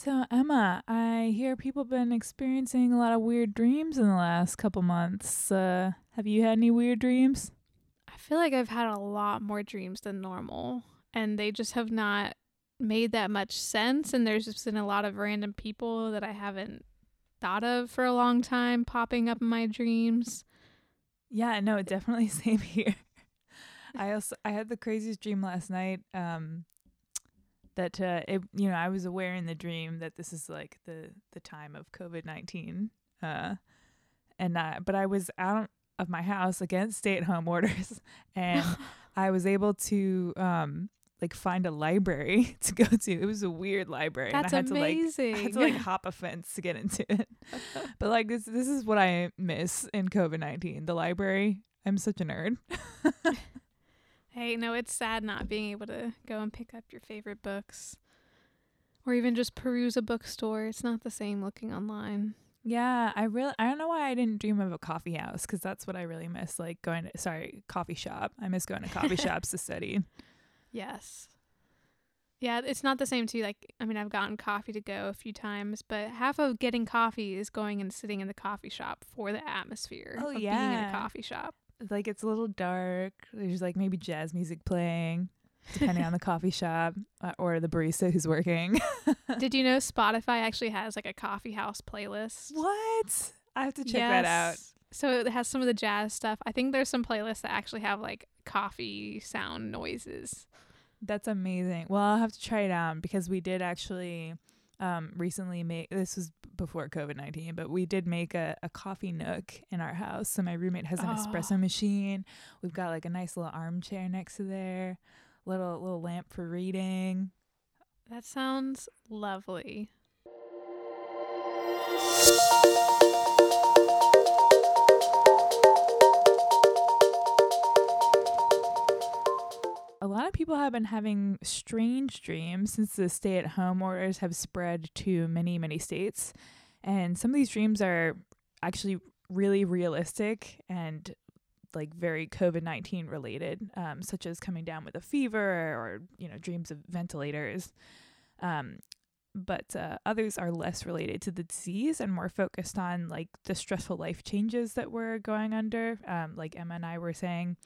So, Emma, I hear people been experiencing a lot of weird dreams in the last couple months. Uh, have you had any weird dreams? I feel like I've had a lot more dreams than normal, and they just have not made that much sense. And there's just been a lot of random people that I haven't thought of for a long time popping up in my dreams. Yeah, no, definitely same here. I also I had the craziest dream last night. Um, that uh, it you know I was aware in the dream that this is like the the time of COVID nineteen. Uh, and uh, but I was out of my house against stay at home orders, and I was able to um like find a library to go to. It was a weird library. That's and I had amazing. To, like, I had to like hop a fence to get into it. but like this this is what I miss in COVID nineteen. The library. I'm such a nerd. Hey, no, it's sad not being able to go and pick up your favorite books. Or even just peruse a bookstore. It's not the same looking online. Yeah, I really I don't know why I didn't dream of a coffee house because that's what I really miss. Like going to sorry coffee shop. I miss going to coffee shops to study. Yes. Yeah, it's not the same too. Like, I mean, I've gotten coffee to go a few times, but half of getting coffee is going and sitting in the coffee shop for the atmosphere Oh, of being in a coffee shop. Like it's a little dark. There's like maybe jazz music playing, depending on the coffee shop uh, or the barista who's working. Did you know Spotify actually has like a coffee house playlist? what? I have to check that out. So it has some of the jazz stuff. I think there's some playlists that actually have like coffee sound noises. That's amazing. Well, I'll have to try it out because we did actually um, recently make this was before COVID 19, but we did make a, a coffee nook in our house. So my roommate has an Oh. espresso machine. We've got like a nice little armchair next to there, little little lamp for reading. That sounds lovely. Lot of people have been having strange dreams since the stay at home orders have spread to many, many states. And some of these dreams are actually really realistic and like very COVID 19 related, um, such as coming down with a fever or, you know, dreams of ventilators. Um, but uh, others are less related to the disease and more focused on like the stressful life changes that we're going under, um, like Emma and I were saying.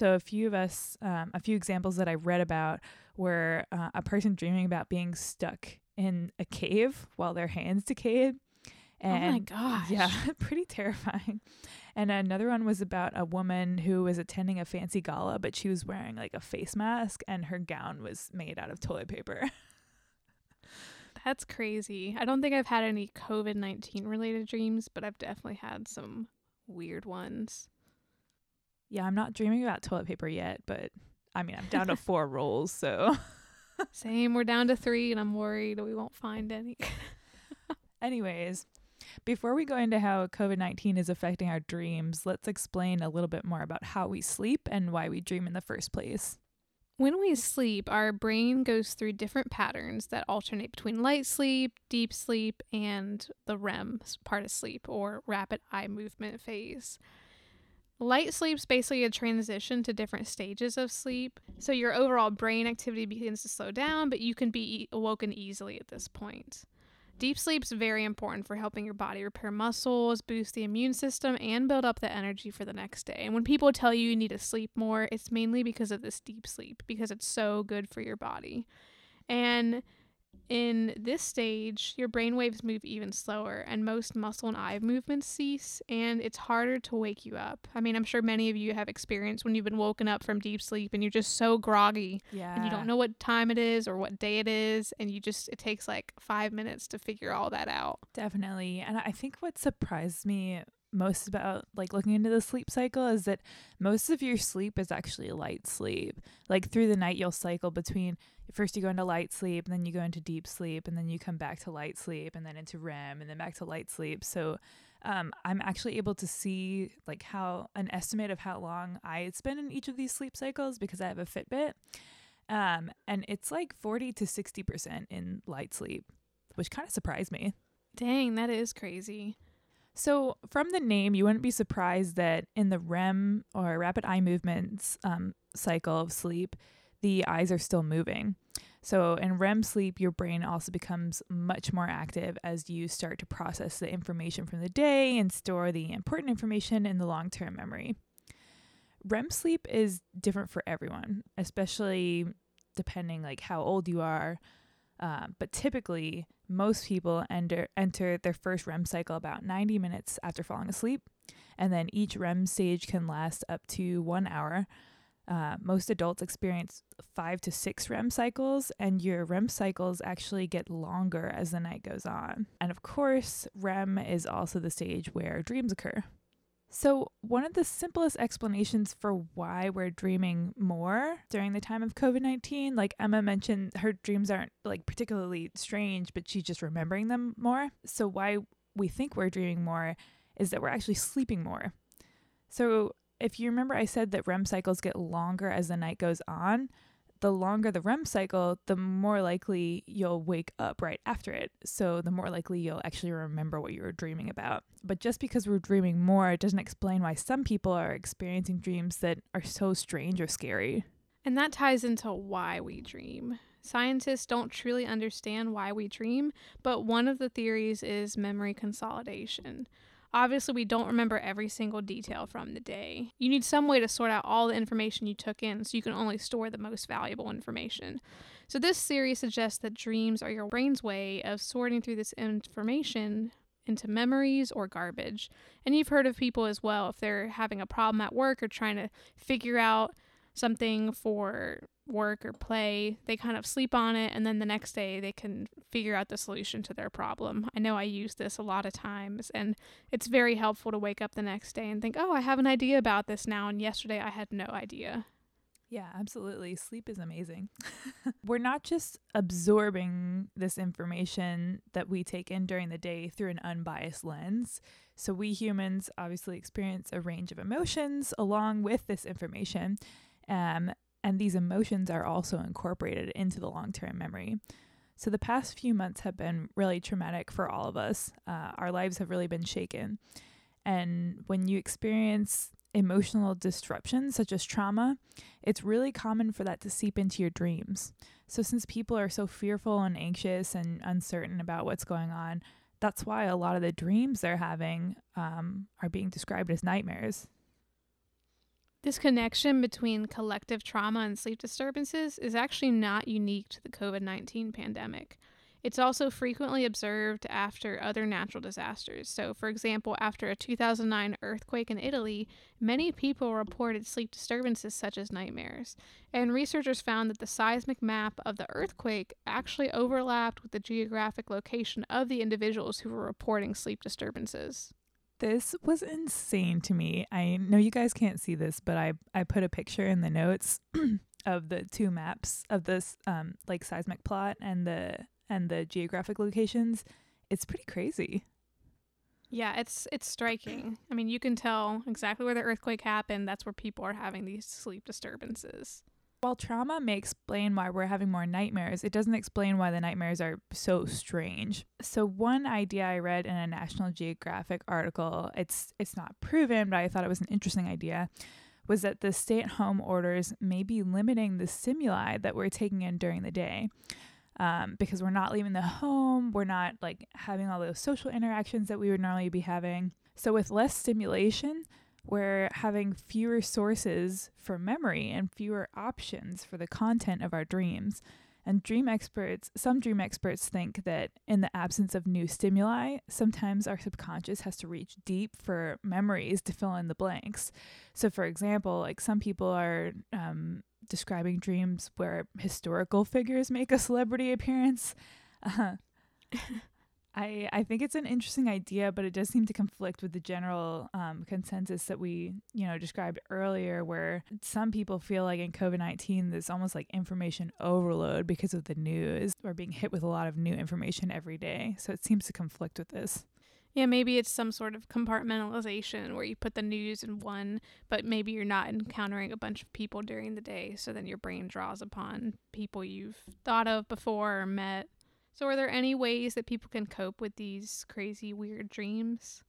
So a few of us, um, a few examples that I read about were uh, a person dreaming about being stuck in a cave while their hands decayed. And oh my gosh. yeah, pretty terrifying. And another one was about a woman who was attending a fancy gala, but she was wearing like a face mask and her gown was made out of toilet paper. That's crazy. I don't think I've had any COVID 19 related dreams, but I've definitely had some weird ones. Yeah, I'm not dreaming about toilet paper yet, but I mean, I'm down to four rolls, so Same, we're down to three, and I'm worried we won't find any. Anyways, before we go into how COVID 19 is affecting our dreams, let's explain a little bit more about how we sleep and why we dream in the first place. When we sleep, our brain goes through different patterns that alternate between light sleep, deep sleep, and the REM part of sleep or rapid eye movement phase. Light sleep's basically a transition to different stages of sleep. So your overall brain activity begins to slow down, but you can be awoken easily at this point. Deep sleep's very important for helping your body repair muscles, boost the immune system, and build up the energy for the next day. And when people tell you you need to sleep more, it's mainly because of this deep sleep, because it's so good for your body. And in this stage, your brain waves move even slower, and most muscle and eye movements cease, and it's harder to wake you up. I mean, I'm sure many of you have experienced when you've been woken up from deep sleep and you're just so groggy Yeah. and you don't know what time it is or what day it is, and you just, it takes like five minutes to figure all that out. Definitely. And I think what surprised me most about like looking into the sleep cycle is that most of your sleep is actually light sleep. Like through the night you'll cycle between first you go into light sleep and then you go into deep sleep and then you come back to light sleep and then into REM and then back to light sleep. So um, I'm actually able to see like how an estimate of how long I spend in each of these sleep cycles because I have a Fitbit. Um, and it's like 40 to 60% in light sleep, which kind of surprised me. Dang, that is crazy. So, from the name, you wouldn't be surprised that in the REM or rapid eye movements um, cycle of sleep, the eyes are still moving. So, in REM sleep, your brain also becomes much more active as you start to process the information from the day and store the important information in the long term memory. REM sleep is different for everyone, especially depending like how old you are. Uh, but typically, most people enter enter their first REM cycle about 90 minutes after falling asleep, and then each REM stage can last up to one hour. Uh, most adults experience five to six REM cycles, and your REM cycles actually get longer as the night goes on. And of course, REM is also the stage where dreams occur. So, one of the simplest explanations for why we're dreaming more during the time of COVID 19, like Emma mentioned, her dreams aren't like particularly strange, but she's just remembering them more. So, why we think we're dreaming more is that we're actually sleeping more. So, if you remember, I said that REM cycles get longer as the night goes on. The longer the REM cycle, the more likely you'll wake up right after it. So, the more likely you'll actually remember what you were dreaming about. But just because we're dreaming more, it doesn't explain why some people are experiencing dreams that are so strange or scary. And that ties into why we dream. Scientists don't truly understand why we dream, but one of the theories is memory consolidation. Obviously, we don't remember every single detail from the day. You need some way to sort out all the information you took in so you can only store the most valuable information. So, this theory suggests that dreams are your brain's way of sorting through this information into memories or garbage. And you've heard of people as well, if they're having a problem at work or trying to figure out something for work or play, they kind of sleep on it, and then the next day they can figure out the solution to their problem. I know I use this a lot of times, and it's very helpful to wake up the next day and think, oh, I have an idea about this now, and yesterday I had no idea. Yeah, absolutely. Sleep is amazing. We're not just absorbing this information that we take in during the day through an unbiased lens. So, we humans obviously experience a range of emotions along with this information. Um, and these emotions are also incorporated into the long term memory. So the past few months have been really traumatic for all of us. Uh, our lives have really been shaken. And when you experience emotional disruptions such as trauma, it's really common for that to seep into your dreams. So, since people are so fearful and anxious and uncertain about what's going on, that's why a lot of the dreams they're having um, are being described as nightmares. This connection between collective trauma and sleep disturbances is actually not unique to the COVID 19 pandemic. It's also frequently observed after other natural disasters. So, for example, after a 2009 earthquake in Italy, many people reported sleep disturbances such as nightmares. And researchers found that the seismic map of the earthquake actually overlapped with the geographic location of the individuals who were reporting sleep disturbances. This was insane to me. I know you guys can't see this, but I I put a picture in the notes of the two maps of this um like seismic plot and the and the geographic locations. It's pretty crazy. Yeah, it's it's striking. I mean, you can tell exactly where the earthquake happened. That's where people are having these sleep disturbances. While trauma may explain why we're having more nightmares, it doesn't explain why the nightmares are so strange. So one idea I read in a National Geographic article, it's it's not proven, but I thought it was an interesting idea, was that the stay-at-home orders may be limiting the stimuli that we're taking in during the day. Um, because we're not leaving the home, we're not like having all those social interactions that we would normally be having. So with less stimulation, we're having fewer sources for memory and fewer options for the content of our dreams. And dream experts, some dream experts think that in the absence of new stimuli, sometimes our subconscious has to reach deep for memories to fill in the blanks. So, for example, like some people are um, describing dreams where historical figures make a celebrity appearance. Uh, I, I think it's an interesting idea, but it does seem to conflict with the general um, consensus that we, you know, described earlier, where some people feel like in COVID 19, there's almost like information overload because of the news. We're being hit with a lot of new information every day. So it seems to conflict with this. Yeah, maybe it's some sort of compartmentalization where you put the news in one, but maybe you're not encountering a bunch of people during the day. So then your brain draws upon people you've thought of before or met. So, are there any ways that people can cope with these crazy, weird dreams?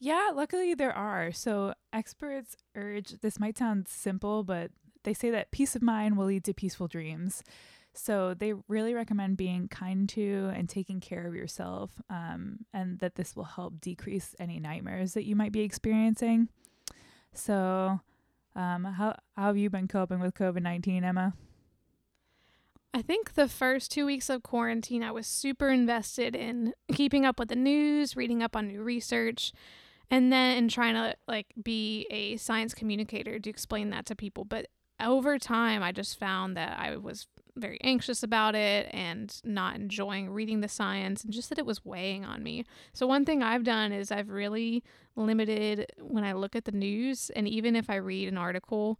Yeah, luckily there are. So, experts urge this might sound simple, but they say that peace of mind will lead to peaceful dreams. So they really recommend being kind to and taking care of yourself, um, and that this will help decrease any nightmares that you might be experiencing. So, um, how, how have you been coping with COVID 19, Emma? I think the first two weeks of quarantine, I was super invested in keeping up with the news, reading up on new research, and then trying to like be a science communicator to explain that to people. But over time, I just found that I was very anxious about it and not enjoying reading the science and just that it was weighing on me. So, one thing I've done is I've really limited when I look at the news, and even if I read an article,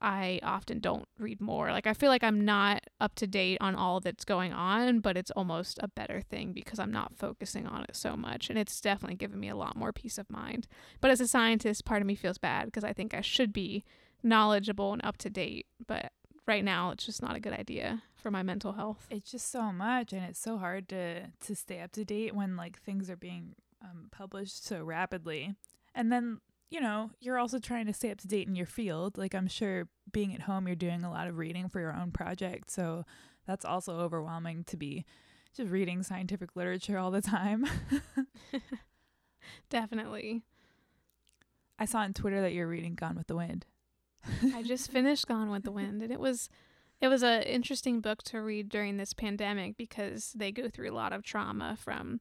I often don't read more. Like I feel like I'm not up to date on all that's going on, but it's almost a better thing because I'm not focusing on it so much and it's definitely given me a lot more peace of mind. But as a scientist, part of me feels bad because I think I should be knowledgeable and up to date, but right now it's just not a good idea for my mental health. It's just so much and it's so hard to to stay up to date when like things are being um, published so rapidly. And then you know, you're also trying to stay up to date in your field. Like I'm sure being at home, you're doing a lot of reading for your own project. So that's also overwhelming to be just reading scientific literature all the time. Definitely. I saw on Twitter that you're reading Gone with the Wind. I just finished Gone with the Wind and it was it was an interesting book to read during this pandemic because they go through a lot of trauma from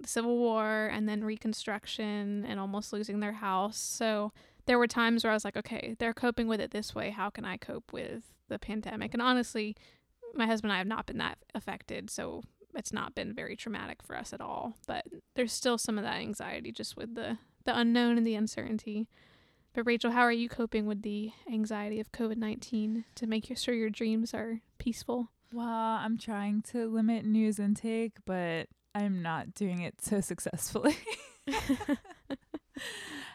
the Civil War and then Reconstruction and almost losing their house. So there were times where I was like, okay, they're coping with it this way. How can I cope with the pandemic? And honestly, my husband and I have not been that affected. So it's not been very traumatic for us at all. But there's still some of that anxiety just with the, the unknown and the uncertainty. But Rachel, how are you coping with the anxiety of COVID 19 to make sure your dreams are peaceful? Well, I'm trying to limit news intake, but I'm not doing it so successfully. uh,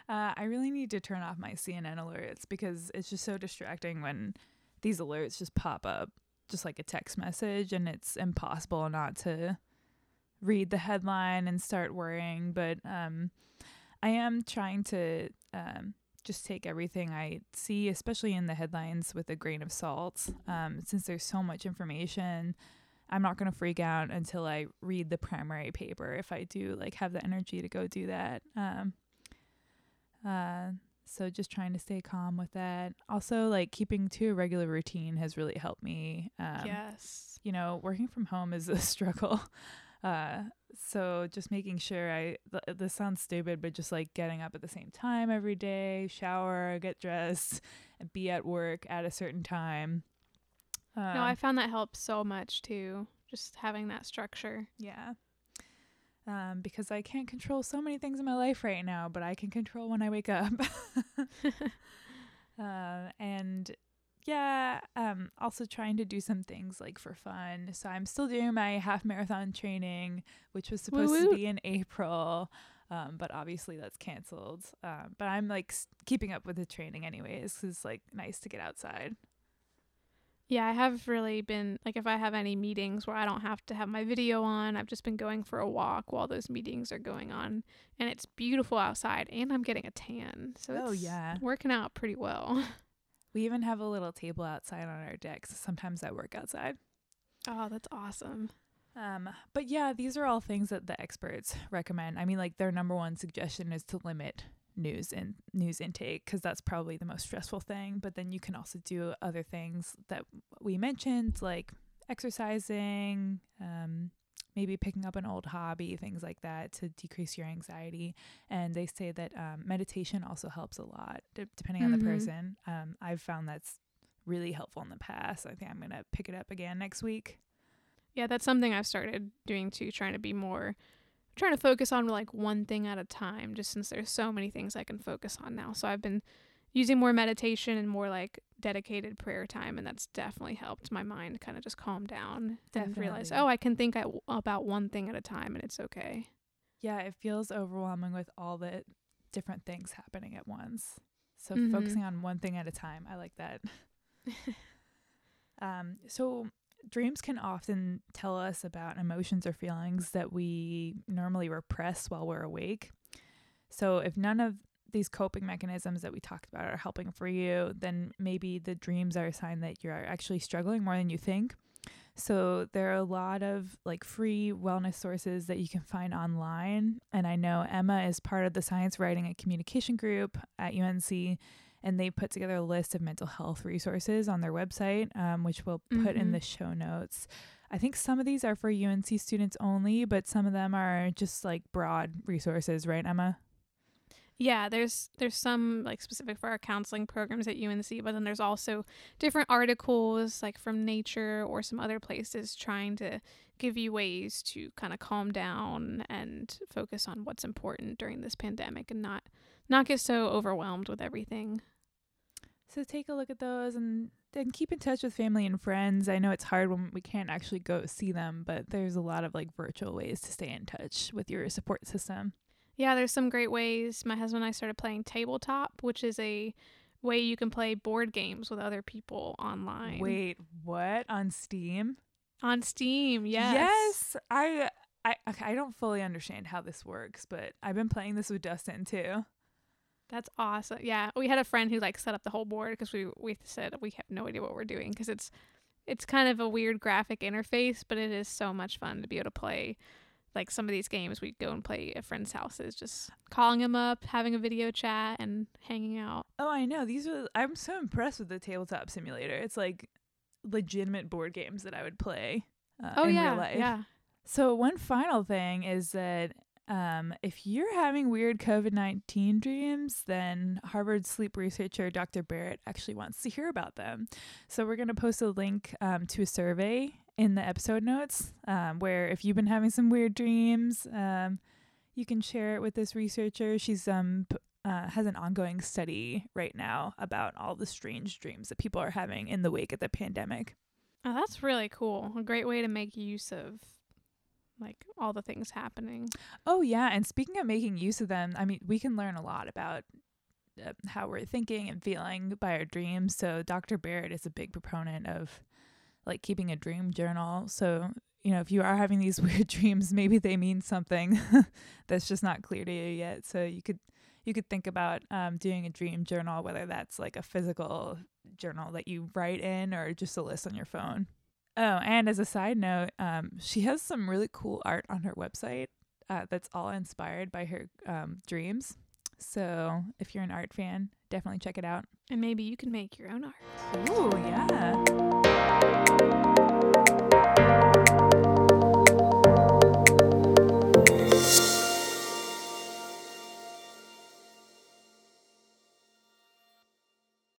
I really need to turn off my CNN alerts because it's just so distracting when these alerts just pop up just like a text message and it's impossible not to read the headline and start worrying. But um, I am trying to um, just take everything I see, especially in the headlines, with a grain of salt um, since there's so much information I'm not going to freak out until I read the primary paper if I do like have the energy to go do that. Um, uh, so just trying to stay calm with that. Also, like keeping to a regular routine has really helped me. Um, yes. You know, working from home is a struggle. Uh, so just making sure I, th- this sounds stupid, but just like getting up at the same time every day, shower, get dressed, and be at work at a certain time. Uh, no, I found that helps so much too. Just having that structure. Yeah. Um, because I can't control so many things in my life right now, but I can control when I wake up. uh, and yeah, um, also trying to do some things like for fun. So I'm still doing my half marathon training, which was supposed Woo-woo. to be in April. Um, but obviously that's canceled. Um, but I'm like s- keeping up with the training anyways, it's like nice to get outside. Yeah, I have really been like if I have any meetings where I don't have to have my video on, I've just been going for a walk while those meetings are going on, and it's beautiful outside, and I'm getting a tan, so oh yeah, working out pretty well. We even have a little table outside on our deck, so sometimes I work outside. Oh, that's awesome. Um, but yeah, these are all things that the experts recommend. I mean, like their number one suggestion is to limit news and news intake because that's probably the most stressful thing. But then you can also do other things that we mentioned, like exercising, um, maybe picking up an old hobby, things like that to decrease your anxiety. And they say that um, meditation also helps a lot, d- depending mm-hmm. on the mm-hmm. person. Um, I've found that's really helpful in the past. I think I'm going to pick it up again next week. Yeah, that's something I've started doing too, trying to be more trying to focus on like one thing at a time just since there's so many things I can focus on now. So I've been using more meditation and more like dedicated prayer time and that's definitely helped my mind kind of just calm down definitely. and realize oh I can think about one thing at a time and it's okay. Yeah, it feels overwhelming with all the different things happening at once. So mm-hmm. focusing on one thing at a time, I like that. um so dreams can often tell us about emotions or feelings that we normally repress while we're awake. So, if none of these coping mechanisms that we talked about are helping for you, then maybe the dreams are a sign that you're actually struggling more than you think. So there are a lot of like free wellness sources that you can find online. And I know Emma is part of the science writing and communication group at UNC, and they put together a list of mental health resources on their website, um, which we'll put in Mhm. the show notes. I think some of these are for UNC students only, but some of them are just like broad resources, right, Emma? Yeah, there's there's some like specific for our counseling programs at UNC, but then there's also different articles like from Nature or some other places trying to give you ways to kind of calm down and focus on what's important during this pandemic and not not get so overwhelmed with everything. So take a look at those and then keep in touch with family and friends. I know it's hard when we can't actually go see them, but there's a lot of like virtual ways to stay in touch with your support system. Yeah, there's some great ways. My husband and I started playing tabletop, which is a way you can play board games with other people online. Wait, what? On Steam? On Steam, yes. Yes. I I okay, I don't fully understand how this works, but I've been playing this with Dustin too. That's awesome. Yeah, we had a friend who like set up the whole board because we we said we have no idea what we're doing because it's it's kind of a weird graphic interface, but it is so much fun to be able to play like some of these games. We'd go and play at friends' houses, just calling them up, having a video chat, and hanging out. Oh, I know. These are I'm so impressed with the tabletop simulator. It's like legitimate board games that I would play uh, Oh in yeah, real life. yeah. So one final thing is that um, if you're having weird COVID nineteen dreams, then Harvard sleep researcher Dr. Barrett actually wants to hear about them. So we're gonna post a link um, to a survey in the episode notes, um, where if you've been having some weird dreams, um, you can share it with this researcher. She's um uh, has an ongoing study right now about all the strange dreams that people are having in the wake of the pandemic. Oh, that's really cool. A great way to make use of like all the things happening. Oh yeah, and speaking of making use of them, I mean, we can learn a lot about uh, how we're thinking and feeling by our dreams. So Dr. Barrett is a big proponent of like keeping a dream journal. So, you know, if you are having these weird dreams, maybe they mean something that's just not clear to you yet. So you could you could think about um, doing a dream journal, whether that's like a physical journal that you write in or just a list on your phone. Oh, and as a side note, um, she has some really cool art on her website uh, that's all inspired by her um, dreams. So if you're an art fan, definitely check it out. And maybe you can make your own art. Ooh,